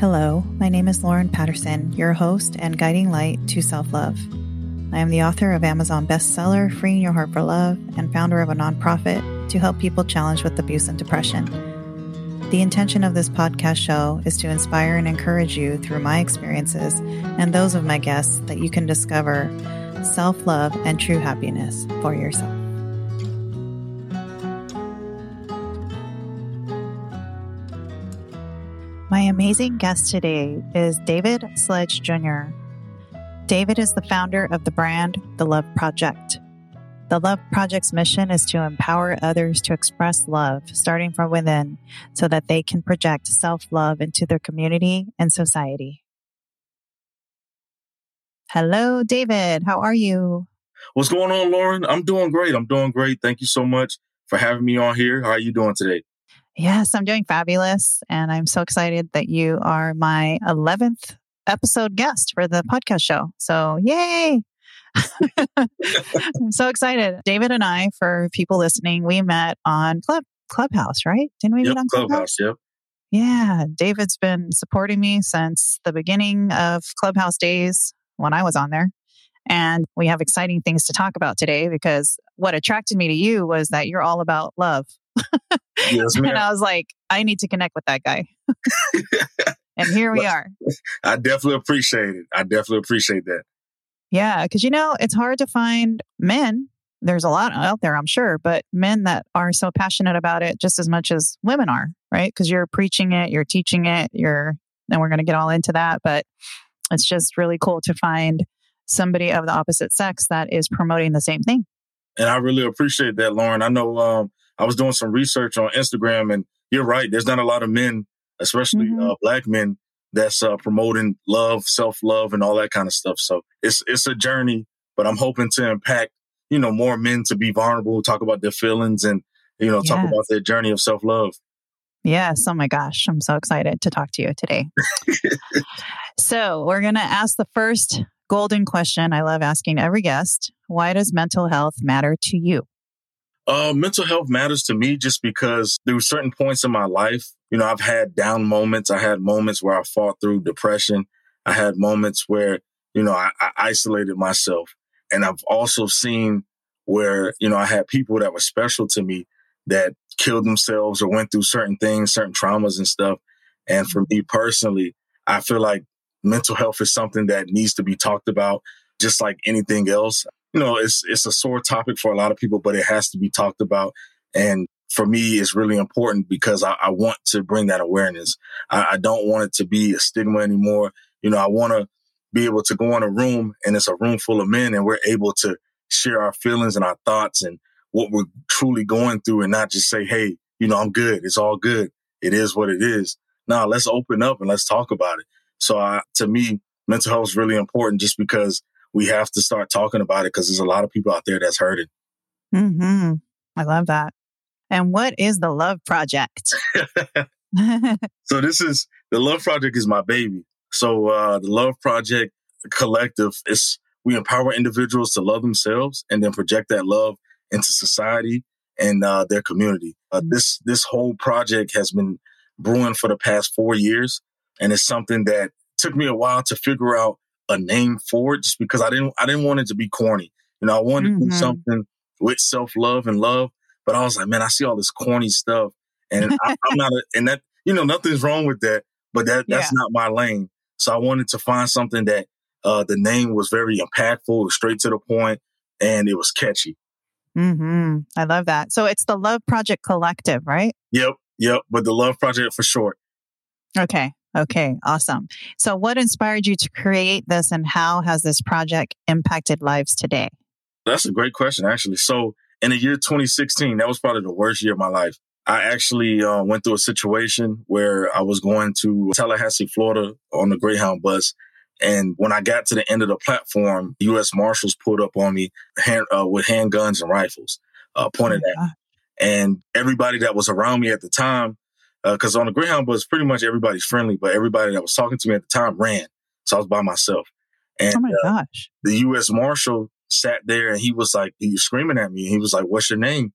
Hello, my name is Lorrine Patterson, your host and guiding light to self love. I am the author of Amazon bestseller Freeing Your Heart for Love and founder of a nonprofit to help people challenged with abuse and depression. The intention of this podcast show is to inspire and encourage you through my experiences and those of my guests that you can discover self love and true happiness for yourself. Amazing guest today is David Sledge Jr. David is the founder of the brand The Love Project. The Love Project's mission is to empower others to express love, starting from within, so that they can project self love into their community and society. Hello, David. How are you? What's going on, Lorrine? I'm doing great. I'm doing great. Thank you so much for having me on here. How are you doing today? Yes, I'm doing fabulous. And I'm so excited that you are my 11th episode guest for the podcast show. So, yay! I'm so excited. David and I, for people listening, we met on Club Clubhouse, right? Didn't we yep, meet on Clubhouse? Clubhouse? Yep. Yeah, David's been supporting me since the beginning of Clubhouse days when I was on there. And we have exciting things to talk about today because what attracted me to you was that you're all about love. Yes, and I was like, I need to connect with that guy. and here we are. I definitely appreciate it. I definitely appreciate that. Yeah, because you know, it's hard to find men. There's a lot out there, I'm sure, but men that are so passionate about it just as much as women are, right? Because you're preaching it, you're teaching it, you're, and we're going to get all into that. But it's just really cool to find somebody of the opposite sex that is promoting the same thing. And I really appreciate that, Lorrine. I know um, I was doing some research on Instagram, and you're right. There's not a lot of men, especially Mhm. uh, black men, that's uh, promoting love, self love, and all that kind of stuff. So it's it's a journey, but I'm hoping to impact you know more men to be vulnerable, talk about their feelings, and you know talk Yes. about their journey of self love. Yes. Oh my gosh. I'm so excited to talk to you today. so, we're going to ask the first golden question I love asking every guest Why does mental health matter to you? Uh, mental health matters to me just because there were certain points in my life, you know, I've had down moments. I had moments where I fought through depression. I had moments where, you know, I, I isolated myself. And I've also seen where, you know, I had people that were special to me that killed themselves or went through certain things, certain traumas and stuff. And for me personally, I feel like mental health is something that needs to be talked about just like anything else you know, it's it's a sore topic for a lot of people, but it has to be talked about. And for me, it's really important because I, I want to bring that awareness. I, I don't want it to be a stigma anymore. You know, I want to be able to go in a room and it's a room full of men and we're able to share our feelings and our thoughts and what we're truly going through and not just say, Hey, you know, I'm good. It's all good. It is what it is. Now let's open up and let's talk about it. So I, to me, mental health is really important just because we have to start talking about it because there's a lot of people out there that's hurting. hmm I love that. And what is the Love Project? So this is the Love Project is my baby. So uh, the Love Project collective is we empower individuals to love themselves and then project that love into society and uh, their community. Uh, Mm. this this whole project has been brewing for the past four years, and it's something that took me a while to figure out a name for it, just because I didn't I didn't want it to be corny. You know, I wanted to Mhm. do something with self love and love, but I was like, man, I see all this corny stuff, and I, I'm not, a, and that you know, nothing's wrong with that, but that that's not my lane. So I wanted to find something that uh, the name was very impactful, was straight to the point, and it was catchy. hmm I love that. So it's the Love Project Collective, right? Yep, yep. But the Love Project for short. Okay. Okay. Awesome. So what inspired you to create this and how has this project impacted lives today? That's a great question, actually. So in the year 2016, that was probably the worst year of my life. I actually uh, went through a situation where I was going to Tallahassee, Florida on the Greyhound bus. And when I got to the end of the platform, U.S. Marshals pulled up on me hand, uh, with handguns and rifles uh, pointed at me. And everybody that was around me at the time, because on the Greyhound bus, pretty much everybody's friendly, but everybody that was talking to me at the time ran. So I was by myself. And Oh my uh, gosh. the U.S. Marshal sat there and he was like, he was screaming at me. He was like, "What's your name?"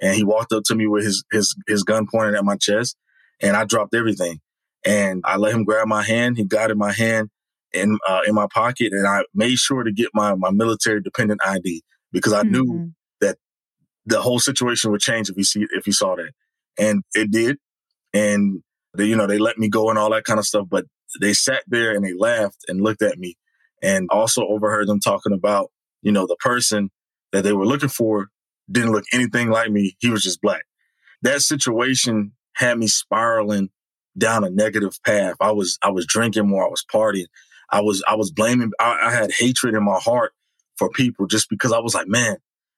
And he walked up to me with his his his gun pointed at my chest, and I dropped everything. And I let him grab my hand. He got in my hand in uh, in my pocket, and I made sure to get my my military dependent ID because I mm-hmm. knew that the whole situation would change if he see if he saw that, and it did. And they, you know, they let me go and all that kind of stuff, but they sat there and they laughed and looked at me, and also overheard them talking about you know the person that they were looking for didn't look anything like me. He was just black. That situation had me spiraling down a negative path. I was I was drinking more. I was partying. I was I was blaming. I, I had hatred in my heart for people just because I was like, man,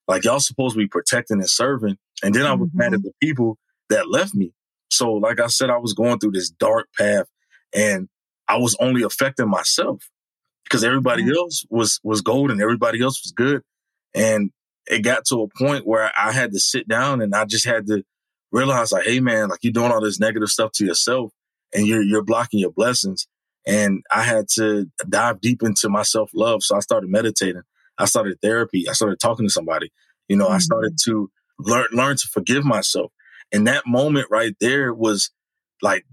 like y'all supposed to be protecting and serving, and then I was mm-hmm. mad at mm-hmm. the people that left me. So, like I said, I was going through this dark path, and I was only affecting myself because everybody mm-hmm. else was was golden, everybody else was good, and it got to a point where I had to sit down and I just had to realize, like, hey man, like you're doing all this negative stuff to yourself, and you're you're blocking your blessings. And I had to dive deep into my self love. So I started meditating. I started therapy. I started talking to somebody. You know, mm-hmm. I started mm-hmm. to learn learn to forgive myself. And that moment right there was like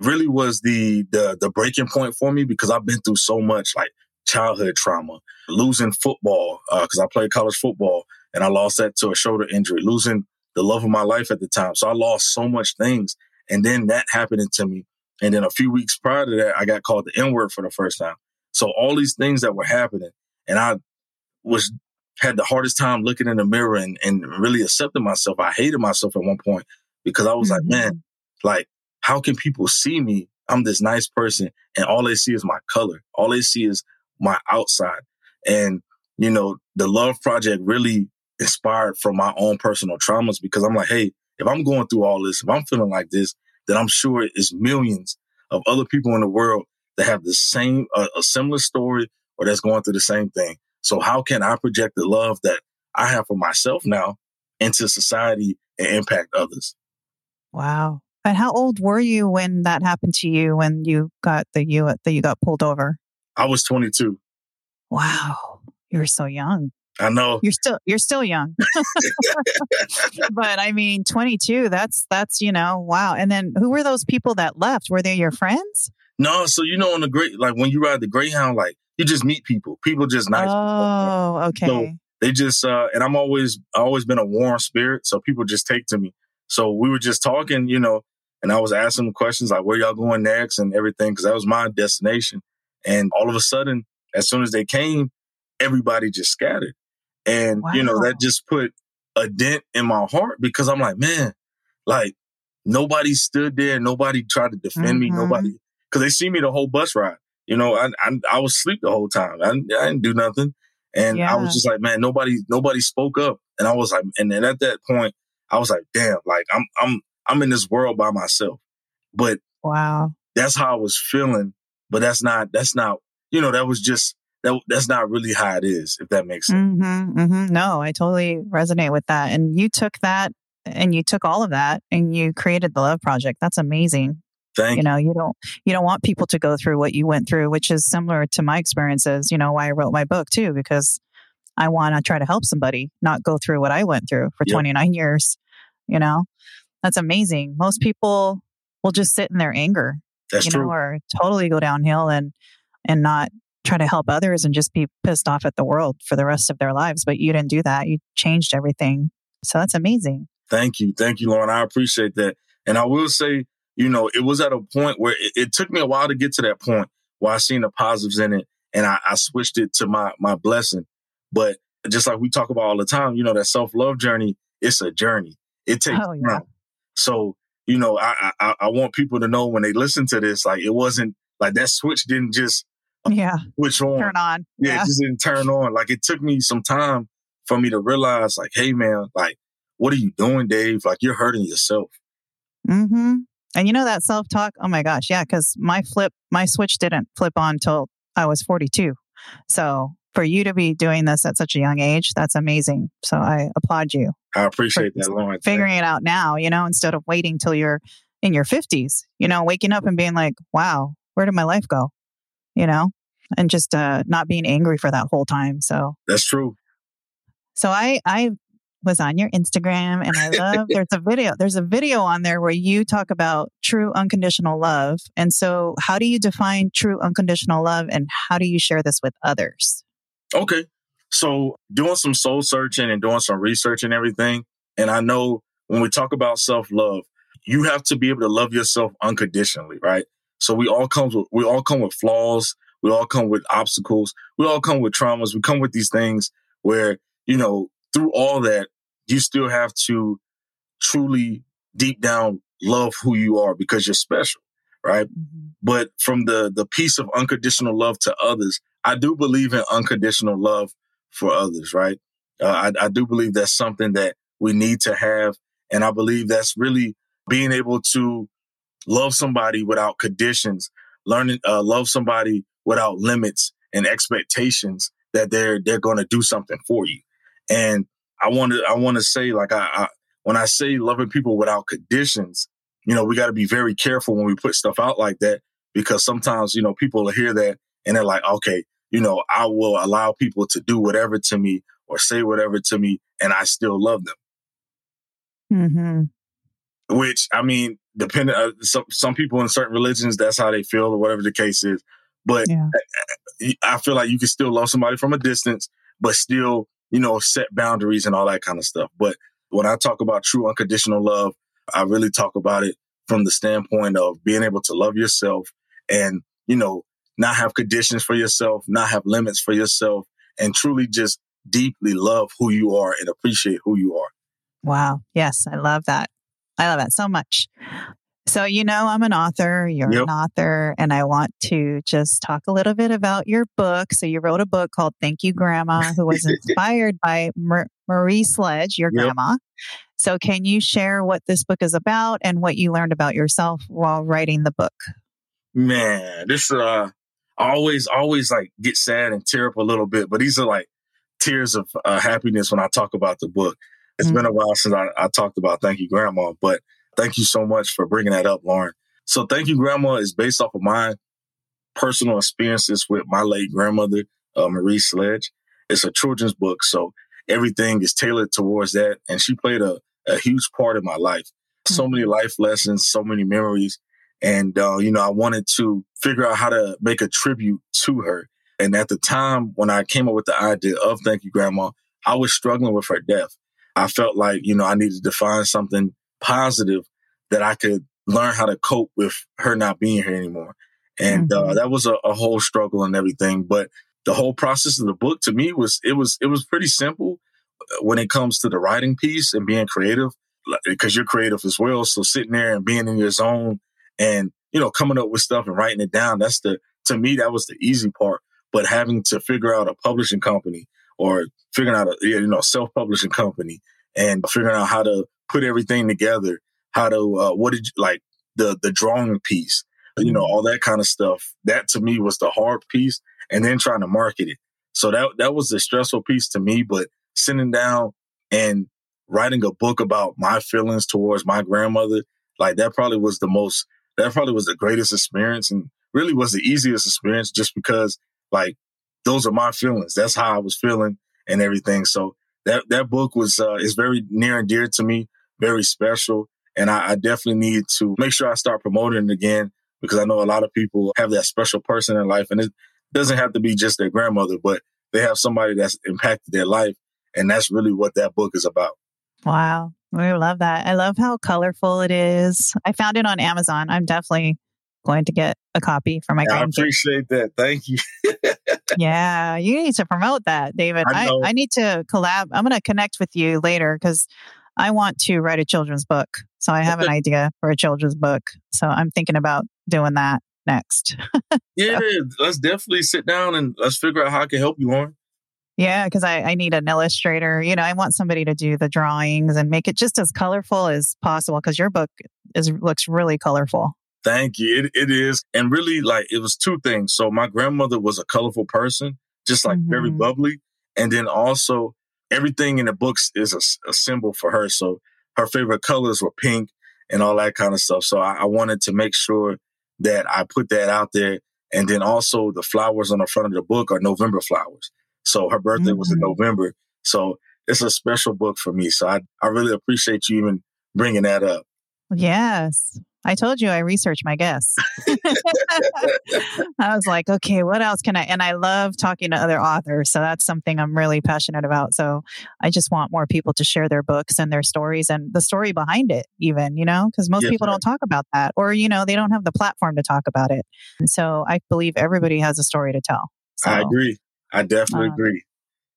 really was the the the breaking point for me because I've been through so much like childhood trauma, losing football because uh, I played college football and I lost that to a shoulder injury, losing the love of my life at the time. So I lost so much things, and then that happening to me. And then a few weeks prior to that, I got called the N word for the first time. So all these things that were happening, and I was had the hardest time looking in the mirror and, and really accepting myself. I hated myself at one point because I was mm-hmm. like, man, like, how can people see me? I'm this nice person and all they see is my color. All they see is my outside. And, you know, the Love Project really inspired from my own personal traumas because I'm like, hey, if I'm going through all this, if I'm feeling like this, then I'm sure it's millions of other people in the world that have the same, uh, a similar story or that's going through the same thing. So how can I project the love that I have for myself now into society and impact others? Wow. And how old were you when that happened to you when you got the you that you got pulled over? I was 22. Wow. You were so young. I know. You're still you're still young. but I mean 22, that's that's, you know, wow. And then who were those people that left? Were they your friends? No, so you know on the great like when you ride the Greyhound like you just meet people. People just nice. Oh, okay. So they just uh and I'm always always been a warm spirit, so people just take to me. So we were just talking, you know, and I was asking them questions like where y'all going next and everything because that was my destination. And all of a sudden, as soon as they came, everybody just scattered. And, wow. you know, that just put a dent in my heart because I'm like, man, like nobody stood there. Nobody tried to defend mm-hmm. me. Nobody, because they see me the whole bus ride. You know, I, I, I was asleep the whole time. I, I didn't do nothing. And yeah. I was just like, man, nobody, nobody spoke up. And I was like, and then at that point, I was like, damn, like I'm, I'm, I'm in this world by myself. But wow, that's how I was feeling. But that's not, that's not, you know, that was just, that, that's not really how it is, if that makes sense. Mm-hmm, mm-hmm. No, I totally resonate with that. And you took that and you took all of that and you created the Love Project. That's amazing. Thank you know, you don't you don't want people to go through what you went through, which is similar to my experiences. You know, why I wrote my book too, because I want to try to help somebody not go through what I went through for yep. 29 years. You know, that's amazing. Most people will just sit in their anger, that's you true. know, or totally go downhill and and not try to help others and just be pissed off at the world for the rest of their lives. But you didn't do that. You changed everything. So that's amazing. Thank you. Thank you, Lorrine. I appreciate that. And I will say, you know, it was at a point where it, it, took me a while to get to that point where I seen the positives in it and I, I switched it to my my blessing. But just like we talk about all the time, you know, that self love journey, it's a journey. It takes oh, yeah. time. So, you know, I, I I want people to know when they listen to this, like it wasn't like that switch didn't just uh, yeah switch on. Turn on. Yeah, yeah, it just didn't turn on. Like it took me some time for me to realize, like, hey man, like, what are you doing, Dave? Like you're hurting yourself. Mm-hmm. And you know that self talk? Oh my gosh. Yeah. Cause my flip, my switch didn't flip on till I was 42. So for you to be doing this at such a young age, that's amazing. So I applaud you. I appreciate that, Lorrine. Figuring it out now, you know, instead of waiting till you're in your 50s, you know, waking up and being like, wow, where did my life go? You know, and just uh, not being angry for that whole time. So that's true. So I, I was on your Instagram and I love there's a video. There's a video on there where you talk about true unconditional love. And so how do you define true unconditional love and how do you share this with others? Okay. So doing some soul searching and doing some research and everything. And I know when we talk about self-love, you have to be able to love yourself unconditionally, right? So we all come with we all come with flaws, we all come with obstacles, we all come with traumas, we come with these things where, you know, through all that, you still have to truly deep down love who you are because you're special, right? Mm-hmm. But from the the piece of unconditional love to others, I do believe in unconditional love for others, right? Uh, I, I do believe that's something that we need to have, and I believe that's really being able to love somebody without conditions, learning uh, love somebody without limits and expectations that they're they're going to do something for you. And I want to I want to say like I, I when I say loving people without conditions, you know, we got to be very careful when we put stuff out like that because sometimes you know people will hear that and they're like, okay, you know, I will allow people to do whatever to me or say whatever to me, and I still love them. Mm-hmm. Which I mean, depending, uh, some some people in certain religions, that's how they feel or whatever the case is. But yeah. I feel like you can still love somebody from a distance, but still, you know, set boundaries and all that kind of stuff. But when I talk about true unconditional love, I really talk about it from the standpoint of being able to love yourself and, you know, not have conditions for yourself, not have limits for yourself, and truly just deeply love who you are and appreciate who you are. Wow. Yes, I love that. I love that so much. So, you know, I'm an author, you're yep. an author, and I want to just talk a little bit about your book. So, you wrote a book called Thank You Grandma, who was inspired by Mar- Marie Sledge, your yep. grandma. So, can you share what this book is about and what you learned about yourself while writing the book? Man, this, uh, always, always like get sad and tear up a little bit, but these are like tears of uh, happiness when I talk about the book. It's mm-hmm. been a while since I, I talked about Thank You Grandma, but Thank you so much for bringing that up, Lorrine. So, Thank You Grandma is based off of my personal experiences with my late grandmother, uh, Marie Sledge. It's a children's book, so everything is tailored towards that. And she played a, a huge part in my life. Mm-hmm. So many life lessons, so many memories. And, uh, you know, I wanted to figure out how to make a tribute to her. And at the time when I came up with the idea of Thank You Grandma, I was struggling with her death. I felt like, you know, I needed to find something positive that I could learn how to cope with her not being here anymore. And uh, mm-hmm. uh, that was a, a, whole struggle and everything. But the whole process of the book to me was it was it was pretty simple uh, when it comes to the writing piece and being creative because you're creative as well. So sitting there and being in your zone and you know coming up with stuff and writing it down that's the to me that was the easy part. But having to figure out a publishing company or figuring out a you know self publishing company and figuring out how to put everything together, how to uh, what did you like the the drawing piece, you know, all that kind of stuff. That to me was the hard piece, and then trying to market it. So that that was the stressful piece to me. But sitting down and writing a book about my feelings towards my grandmother, like that probably was the most that probably was the greatest experience and really was the easiest experience just because like those are my feelings. That's how I was feeling and everything. So that that book was uh, is very near and dear to me, very special, and I, I definitely need to make sure I start promoting it again because I know a lot of people have that special person in life, and it doesn't have to be just their grandmother, but they have somebody that's impacted their life, and that's really what that book is about. Wow. We love that. I love how colorful it is. I found it on Amazon. I'm definitely going to get a copy for my yeah, I appreciate that. Thank you. yeah, you need to promote that, David. I, I, I need to collab. I'm going to connect with you later because I want to write a children's book. So I have an idea for a children's book. So I'm thinking about doing that next. yeah, let's definitely sit down and let's figure out how I can help you, Lorrine. Yeah, because I, I need an illustrator. You know, I want somebody to do the drawings and make it just as colorful as possible because your book is looks really colorful. Thank you. It, it is. And really, like, it was two things. So, my grandmother was a colorful person, just like mm-hmm. very bubbly. And then also, everything in the books is a, a, symbol for her. So, her favorite colors were pink and all that kind of stuff. So, I, I wanted to make sure that I put that out there. And then also, the flowers on the front of the book are November flowers. So, her birthday mm-hmm. was in mm-hmm. November. So, it's a special book for me. So I, I really appreciate you even bringing that up. Yes. I told you I researched my guests. I was like, okay, what else can I? And I love talking to other authors. So that's something I'm really passionate about. So I just want more people to share their books and their stories and the story behind it, even, you know, because most yes, people don't talk about that or, you know, they don't have the platform to talk about it. And so I believe everybody has a story to tell. So, I agree. I definitely uh, agree.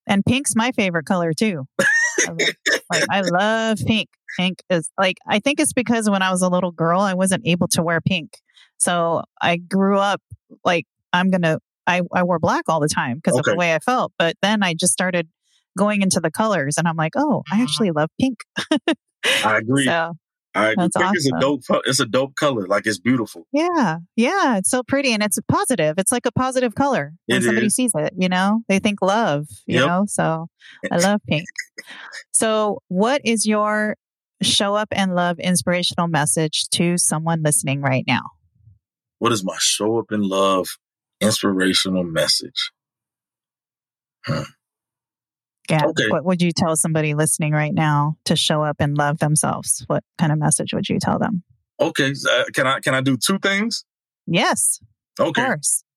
And pink's my favorite color too. like I love pink. Pink is like I think it's because when I was a little girl, I wasn't able to wear pink. So I grew up like I'm gonna I, I wore black all the time because okay. of the way I felt. But then I just started going into the colors and I'm like, oh, I mm-hmm. actually love pink. I agree. So I That's awesome. it's a dope. It's a dope color. Like it's beautiful. Yeah, yeah. It's so pretty and it's positive. It's like a positive color when it somebody is. sees it. You know, they think love. You yep. know, so I love pink. so, what is your show up and love inspirational message to someone listening right now? What is my show up and love inspirational message? Hmm. Yeah. Okay. What would you tell somebody listening right now to show up and love themselves? What kind of message would you tell them? Okay. Uh, can I can I do two things? Yes. Okay.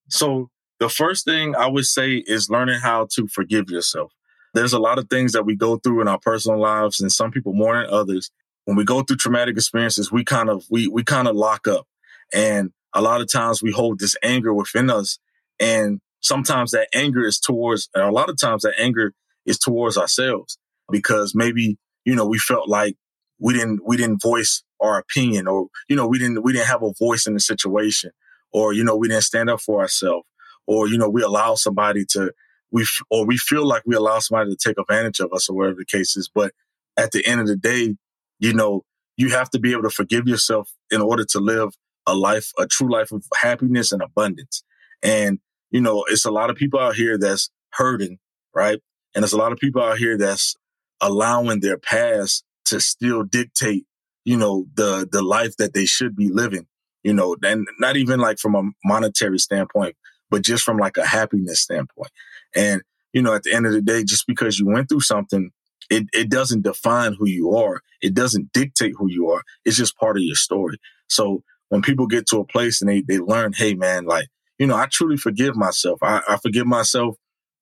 So the first thing I would say is learning how to forgive yourself. There's a lot of things that we go through in our personal lives, and some people more than others. When we go through traumatic experiences, we kind of we we kind of lock up, and a lot of times we hold this anger within us, and sometimes that anger is towards, and a lot of times that anger is towards ourselves because maybe, you know, we felt like we didn't, we didn't voice our opinion or, you know, we didn't, we didn't have a voice in the situation or, you know, we didn't stand up for ourselves or, you know, we allow somebody to, we, or we feel like we allow somebody to take advantage of us or whatever the case is. But at the end of the day, you know, you have to be able to forgive yourself in order to live a life, a true life of happiness and abundance. And, you know, it's a lot of people out here that's hurting, right? And there's a lot of people out here that's allowing their past to still dictate, you know, the the life that they should be living, you know, and not even like from a monetary standpoint, but just from like a happiness standpoint. And, you know, at the end of the day, just because you went through something, it, it doesn't define who you are. It doesn't dictate who you are. It's just part of your story. So when people get to a place and they, they learn, hey man, like, you know, I truly forgive myself. I, I forgive myself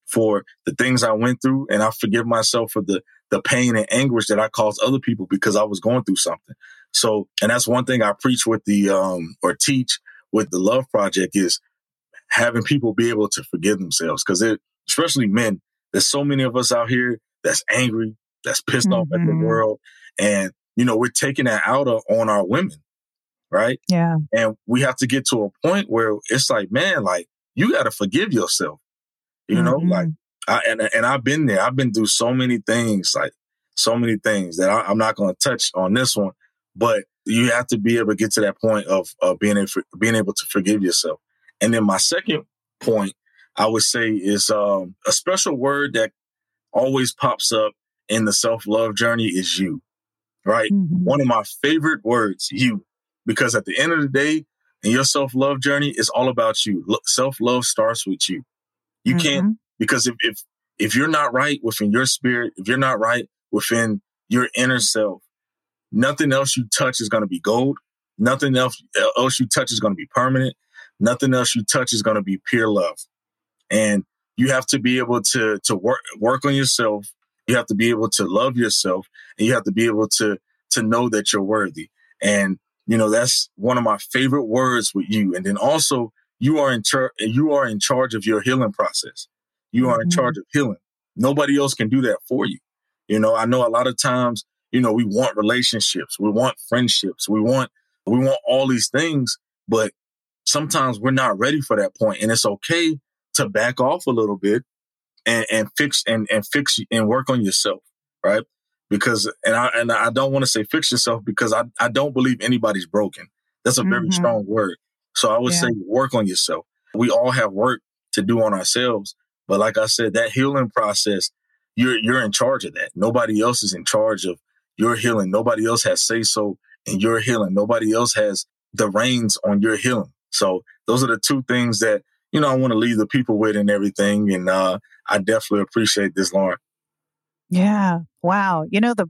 for the things I went through, and I forgive myself for the the pain and anguish that I caused other people because I was going through something. So, and that's one thing I preach with the um or teach with the Love Project is having people be able to forgive themselves because it, especially men, there's so many of us out here that's angry, that's pissed mm-hmm. off at the mm-hmm. world, and you know we're taking that out on our women, right? Yeah, and we have to get to a point where it's like, man, like you got to forgive yourself you know, mm-hmm. like, I, and, and I've been there. I've been through so many things, like so many things that I, am not going to touch on this one, but you have to be able to get to that point of, of being, being able to forgive yourself. And then my second point, I would say is um, a special word that always pops up in the self love journey is you, right? Mm-hmm. One of my favorite words, you, because at the end of the day, in your self love journey, it's all about you. Self love starts with you. You mm-hmm. can't because if, if if you're not right within your spirit, if you're not right within your inner self, nothing else you touch is going to be gold. Nothing else else you touch is going to be permanent. Nothing else you touch is going to be pure love. And you have to be able to to work work on yourself. You have to be able to love yourself, and you have to be able to to know that you're worthy. And you know that's one of my favorite words with you. And then also you are in charge you are in charge of your healing process you are mm-hmm. in charge of healing nobody else can do that for you you know i know a lot of times you know we want relationships we want friendships we want we want all these things but sometimes we're not ready for that point and it's okay to back off a little bit and, and fix and, and fix and work on yourself right because and i and i don't want to say fix yourself because i, I don't believe anybody's broken that's a very mm-hmm. strong word so I would yeah. say work on yourself. We all have work to do on ourselves. But like I said, that healing process, you're you're in charge of that. Nobody else is in charge of your healing. Nobody else has say so in your healing. Nobody else has the reins on your healing. So those are the two things that, you know, I want to leave the people with and everything. And uh, I definitely appreciate this, Lorrine. Yeah. Wow. You know, the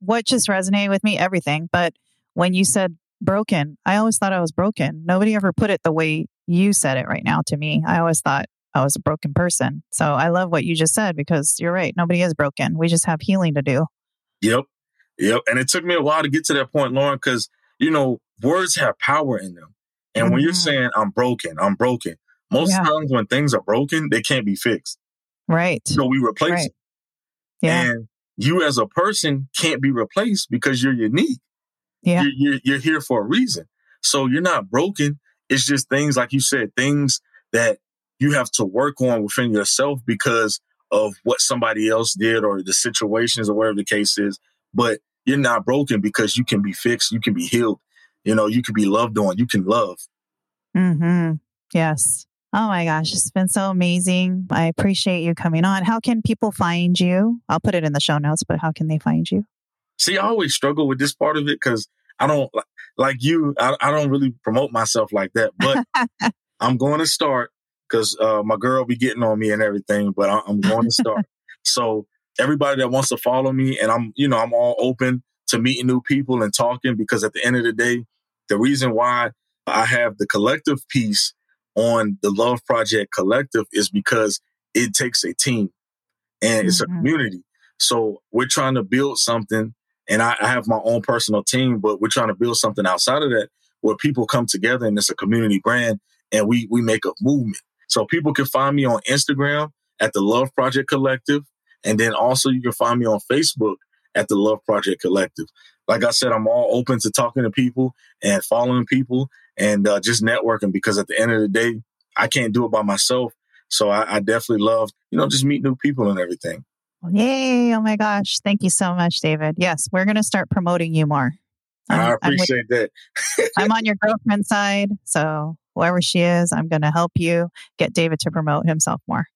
what just resonated with me, everything. But when you said broken, I always thought I was broken. Nobody ever put it the way you said it right now to me. I always thought I was a broken person. So I love what you just said because you're right. Nobody is broken. We just have healing to do. Yep. Yep. And it took me a while to get to that point, Lorrine, because, you know, words have power in them. And mm-hmm. when you're mm-hmm. saying, I'm broken, I'm broken, most yeah. times when things are broken, they can't be fixed. Right. So we replace right. it. Yeah. And you as a person can't be replaced because you're unique. Yeah. You're, you're, you're here for a reason. So you're not broken. It's just things, like you said, things that you have to work on within yourself because of what somebody else did or the situations or whatever the case is. But you're not broken because you can be fixed, you can be healed, you know, you can be loved on, you can love. Hmm. Yes. Oh my gosh, it's been so amazing. I appreciate you coming on. How can people find you? I'll put it in the show notes, but how can they find you? See, I always struggle with this part of it because I don't like you. I, I don't really promote myself like that, but I'm going to start because uh, my girl be getting on me and everything. But I, I'm going to start. so everybody that wants to follow me, and I'm you know I'm all open to meeting new people and talking because at the end of the day, the reason why I have the collective piece on the Love Project Collective is because it takes a team and mm-hmm. it's a mm-hmm. community. So we're trying to build something and I, I, have my own personal team, but we're trying to build something outside of that where people come together and it's a community brand and we we make a movement. So people can find me on Instagram at the Love Project Collective. And then also you can find me on Facebook at the Love Project Collective. Like I said, I'm all open to talking to people and following people and uh, just networking because at the end of the day, I can't do it by myself. So I, I definitely love, you know, just meet new people and everything. Yay. Oh my gosh. Thank you so much, David. Yes, we're going to start promoting you more. Um, I appreciate I'm with, that. I'm on your girlfriend's side. So whoever she is, I'm going to help you get David to promote himself more.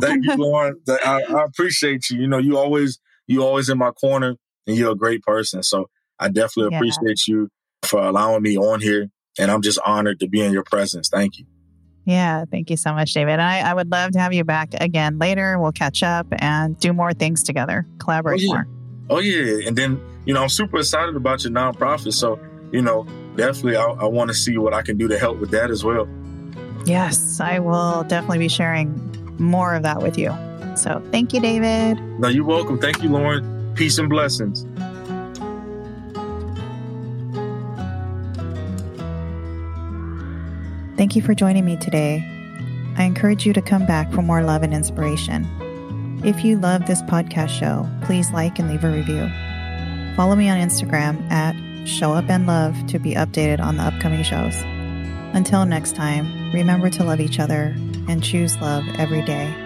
Thank you, Lorrine. I, I, appreciate you. You know, you always, you always in my corner and you're a great person. So I definitely yeah. appreciate you for allowing me on here. And I'm just honored to be in your presence. Thank you. Yeah, thank you so much, David. I, I would love to have you back again later. We'll catch up and do more things together, collaborate oh, yeah. more. Oh, yeah. And then, you know, I'm super excited about your nonprofit. So, you know, definitely I, I want to see what I can do to help with that as well. Yes, I will definitely be sharing more of that with you. So thank you, David. No, you're welcome. Thank you, Lorrine. Peace and blessings. Thank you for joining me today. I encourage you to come back for more love and inspiration. If you love this podcast show, please like and leave a review. Follow me on Instagram at Show Up and Love to be updated on the upcoming shows. Until next time, remember to love each other and choose love every day.